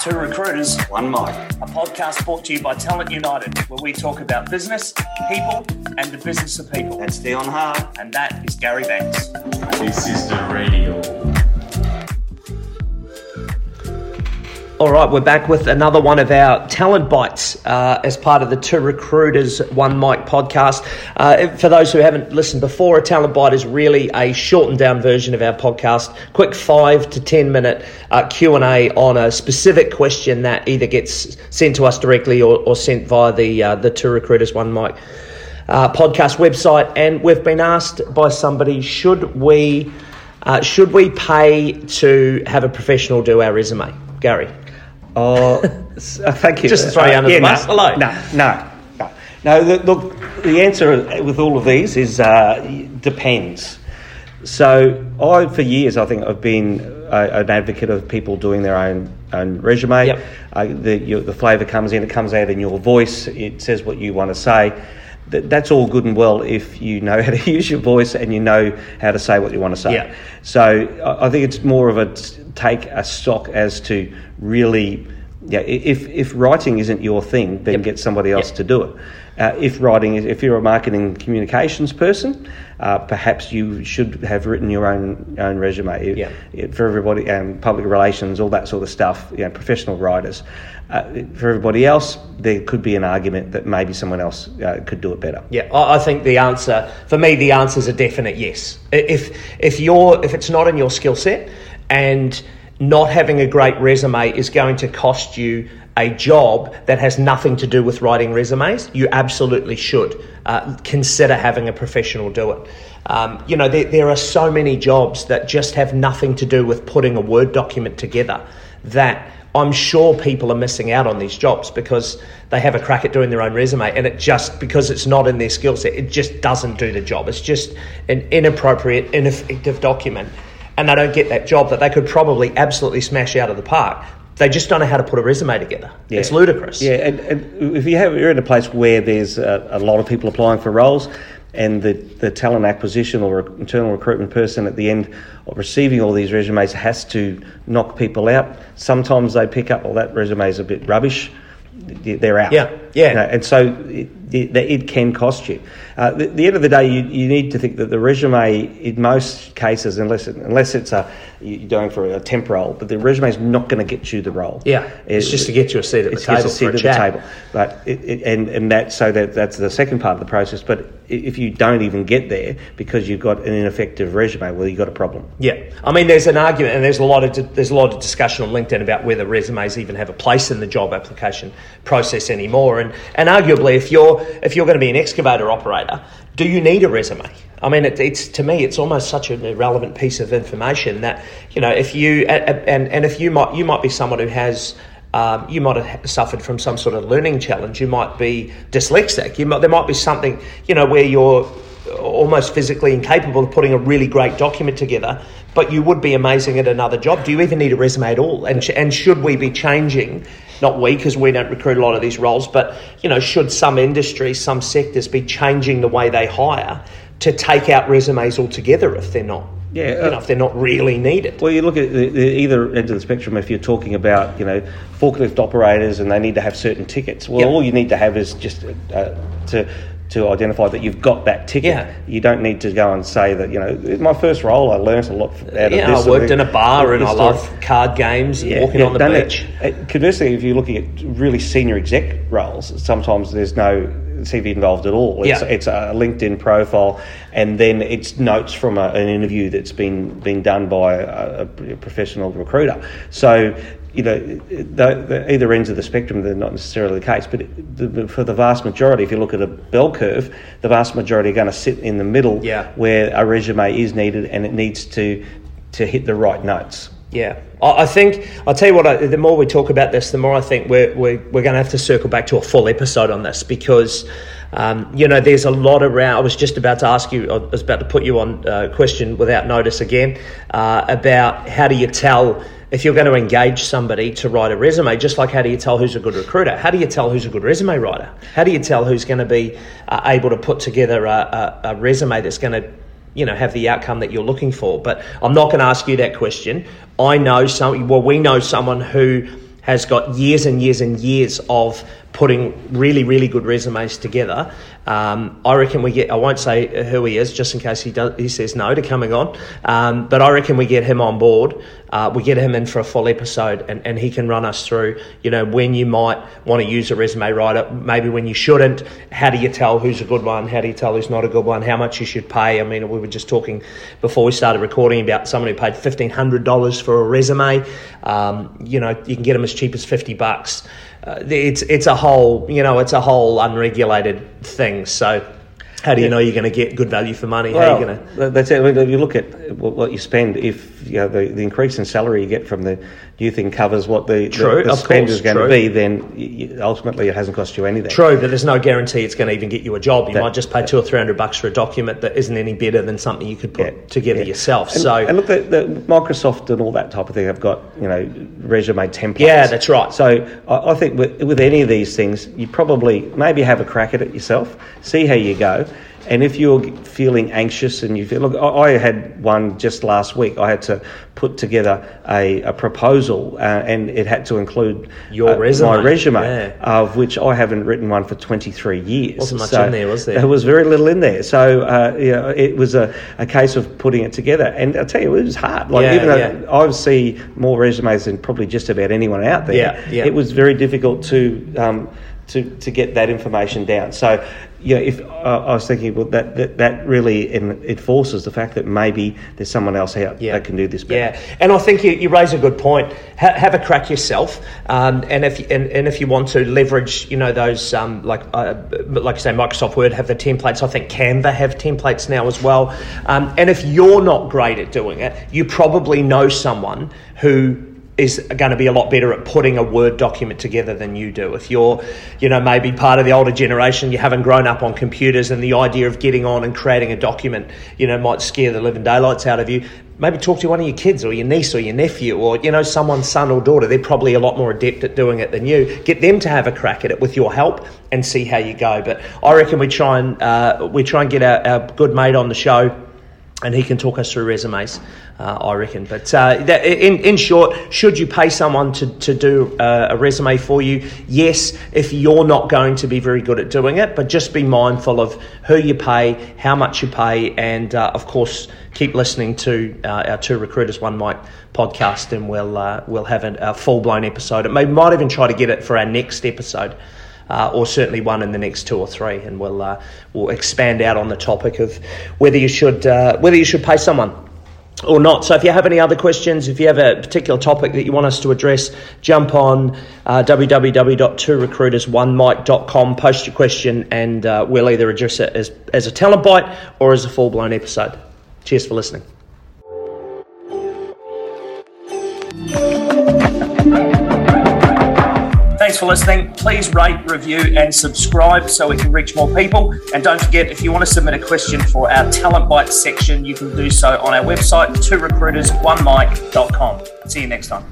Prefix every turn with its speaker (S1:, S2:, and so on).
S1: Two Recruiters, One Mic, a podcast brought to you by Talent United, where we talk about business, people, and the business of people.
S2: That's Dion Hart.
S1: And that is Gary Banks.
S3: This is the radio.
S4: All right, we're back with another one of our talent bites uh, as part of the Two Recruiters One Mic podcast. Uh, for those who haven't listened before, a talent bite is really a shortened down version of our podcast. Quick five to ten minute uh, Q and A on a specific question that either gets sent to us directly or, or sent via the uh, the Two Recruiters One Mic. Uh, podcast website, and we've been asked by somebody: Should we uh, should we pay to have a professional do our resume, Gary?
S2: Oh, thank you.
S4: Just to throw you under
S2: yeah,
S4: the bus.
S2: No,
S4: Hello.
S2: No, no, no. no the, look, the answer with all of these is uh, depends. So I, for years, I think I've been a, an advocate of people doing their own own resume.
S4: Yep.
S2: Uh, the your, the flavour comes in, it comes out in your voice. It says what you want to say. That, that's all good and well if you know how to use your voice and you know how to say what you want to say.
S4: Yeah.
S2: So I I think it's more of a take a stock as to really, yeah. If if writing isn't your thing, then
S4: Yep.
S2: get somebody else
S4: Yep.
S2: to do it. Uh, if writing, is, if you're a marketing communications person, uh, perhaps you should have written your own own resume. It-
S4: Yeah.
S2: it- for everybody, um, public relations, all that sort of stuff. You know, professional writers. Uh, for everybody else, there could be an argument that maybe someone else uh, could do it better.
S4: Yeah, I I think the answer for me, the answer is a definite yes. If if you're if it's not in your skill set, and not having a great resume is going to cost you a job that has nothing to do with writing resumes, you absolutely should uh, consider having a professional do it. Um, you know, there, there are so many jobs that just have nothing to do with putting a Word document together that I'm sure people are missing out on these jobs because they have a crack at doing their own resume and it just, because it's not in their skill set, it just doesn't do the job. It's just an inappropriate, ineffective document. And they don't get that job that they could probably absolutely smash out of the park. They just don't know how to put a resume together.
S2: Yeah.
S4: It's ludicrous.
S2: Yeah, and, and if you have, you're in a place where there's a, a lot of people applying for roles, and the, the talent acquisition or internal recruitment person at the end of receiving all these resumes has to knock people out. Sometimes they pick up, well, that resume is a bit rubbish. They're out.
S4: Yeah, yeah.
S2: You know, and so it, it, it can cost you. Uh, the, the end of the day, you, you need to think that the resume, in most cases, unless it, unless it's a you're going for a temp role, but the resume is not going to get you the role.
S4: Yeah, it's just to get you a seat at the
S2: it's
S4: table
S2: a seat
S4: a
S2: at
S4: chat.
S2: the table. But it, it, and and that so that that's the second part of the process. But if you don't even get there because you've got an ineffective resume, well, you've got a problem.
S4: Yeah, I mean, there's an argument, and there's a lot of there's a lot of discussion on LinkedIn about whether resumes even have a place in the job application process anymore. And and arguably, if you're if you're going to be an excavator operator, do you need a resume? I mean, it, it's to me, it's almost such an irrelevant piece of information that you know, if you and and if you might you might be someone who has. Um, you might have suffered from some sort of learning challenge. You might be dyslexic. You might, there might be something, you know, where you're almost physically incapable of putting a really great document together, but you would be amazing at another job. Do you even need a resume at all? And, and should we be changing? Not we, because we don't recruit a lot of these roles, but you know, should some industries, some sectors be changing the way they hire to take out resumes altogether if they're not,
S2: Yeah,
S4: you
S2: uh,
S4: know, if they're not really needed?
S2: Well, you look at the, the either end of the spectrum. If you're talking about you know forklift operators and they need to have certain tickets, well,
S4: Yep.
S2: all you need to have is just uh, to to identify that you've got that ticket.
S4: Yeah.
S2: You don't need to go and say that you know my first role. I learnt a lot out of
S4: yeah,
S2: this.
S4: I worked in a bar and I love
S2: of-
S4: card games
S2: Yeah,
S4: walking
S2: yeah,
S4: on the
S2: done it.
S4: beach.
S2: Uh, Conversely, if you're looking at really senior exec roles, sometimes there's no CV involved at all. It's,
S4: Yeah.
S2: it's a LinkedIn profile, and then it's notes from a, an interview that's been been done by a, a professional recruiter. So. You know, the, the, either ends of the spectrum, they're not necessarily the case. But the, for the vast majority, if you look at a bell curve, the vast majority are going to sit in the middle,
S4: Yeah.
S2: where a resume is needed, and it needs to to hit the right notes.
S4: Yeah, I think I'll tell you what. I, the more we talk about this, the more I think we're we're, we're going to have to circle back to a full episode on this because, um, you know, there's a lot around. I was just about to ask you. I was about to put you on a question without notice again uh, about how do you tell if you're going to engage somebody to write a resume, just like how do you tell who's a good recruiter? How do you tell who's a good resume writer? How do you tell who's going to be uh, able to put together a, a, a resume that's going to you know have the outcome that you're looking for. But I'm not going to ask you that question. I know some. Well, we know someone who has got years and years and years of putting really, really good resumes together. Um, I reckon we get, I won't say who he is just in case he, does, he says no to coming on, um, but I reckon we get him on board. Uh, we get him in for a full episode and, and he can run us through, you know, when you might want to use a resume writer, maybe when you shouldn't. How do you tell who's a good one? How do you tell who's not a good one? How much you should pay? I mean, we were just talking before we started recording about someone who paid $1,500 for a resume. Um, you know, you can get them as cheap as 50 bucks uh, it's it's a whole you know it's a whole unregulated thing. So how do you know you're going to get good value for money?
S2: Well,
S4: how are you going
S2: to? That's it. If you look at what you spend, if you know the, the increase in salary you get from the new think covers what the,
S4: true,
S2: the, the spend
S4: course,
S2: is going
S4: true.
S2: to be, then you, ultimately it hasn't cost you anything.
S4: True, but there's no guarantee it's going to even get you a job. You
S2: That-
S4: might just pay two or three hundred bucks for a document that isn't any better than something you could put
S2: Yeah,
S4: together
S2: yeah.
S4: yourself.
S2: And,
S4: so
S2: and look, the, the Microsoft and all that type of thing have got you know resume templates.
S4: Yeah, that's right.
S2: So I, I think with, with any of these things, you probably maybe have a crack at it yourself, see how you go, and if you're feeling anxious and you feel look, I, I had one just last week. I had to put together a, a proposal, uh, and it had to include
S4: Your
S2: uh,
S4: resume,
S2: my resume,
S4: yeah.
S2: of which I haven't written one for 23 years.
S4: Wasn't much in there, was there?
S2: There was very little in there. So uh, yeah, it was a, a case of putting it together. And I'll tell you, it was hard. Like
S4: Yeah,
S2: even though
S4: yeah.
S2: I see more resumes than probably just about anyone out there,
S4: Yeah, yeah.
S2: it was very difficult to um, to to get that information down. So yeah, if uh, I was thinking, well, that that, that really en- enforces the fact that maybe there's someone else out
S4: Yeah.
S2: that can do this better.
S4: Yeah, and I think you, you raise a good point. Ha- have a crack yourself, um, and if and, and if you want to leverage, you know, those um, like uh, like I say, Microsoft Word have the templates. I think Canva have templates now as well. Um, and if you're not great at doing it, you probably know someone who is going to be a lot better at putting a Word document together than you do. If you're, you know, maybe part of the older generation, you haven't grown up on computers, and the idea of getting on and creating a document, you know, might scare the living daylights out of you. Maybe talk to one of your kids or your niece or your nephew or, you know, someone's son or daughter. They're probably a lot more adept at doing it than you. Get them to have a crack at it with your help and see how you go. But I reckon we try and, uh, we try and get our, our good mate on the show and he can talk us through resumes, uh, I reckon. But uh, in, in short, should you pay someone to, to do uh, a resume for you? Yes, if you're not going to be very good at doing it, but just be mindful of who you pay, how much you pay, and uh, of course, keep listening to uh, our Two Recruiters One Mic podcast, and we'll, we'll have a, full blown episode. Maybe might even try to get it for our next episode uh, or certainly one in the next two or three, and we'll uh, we'll expand out on the topic of whether you should uh, whether you should pay someone or not. So if you have any other questions, if you have a particular topic that you want us to address, jump on uh, www.2recruiters1mic.com, post your question, and uh, we'll either address it as, as a talent bite or as a full blown episode. Cheers for listening.
S1: Thanks for listening. Please rate, review, and subscribe so we can reach more people. And don't forget, if you want to submit a question for our Talent Bite section, you can do so on our website, two recruiters, one mic.com. See you next time.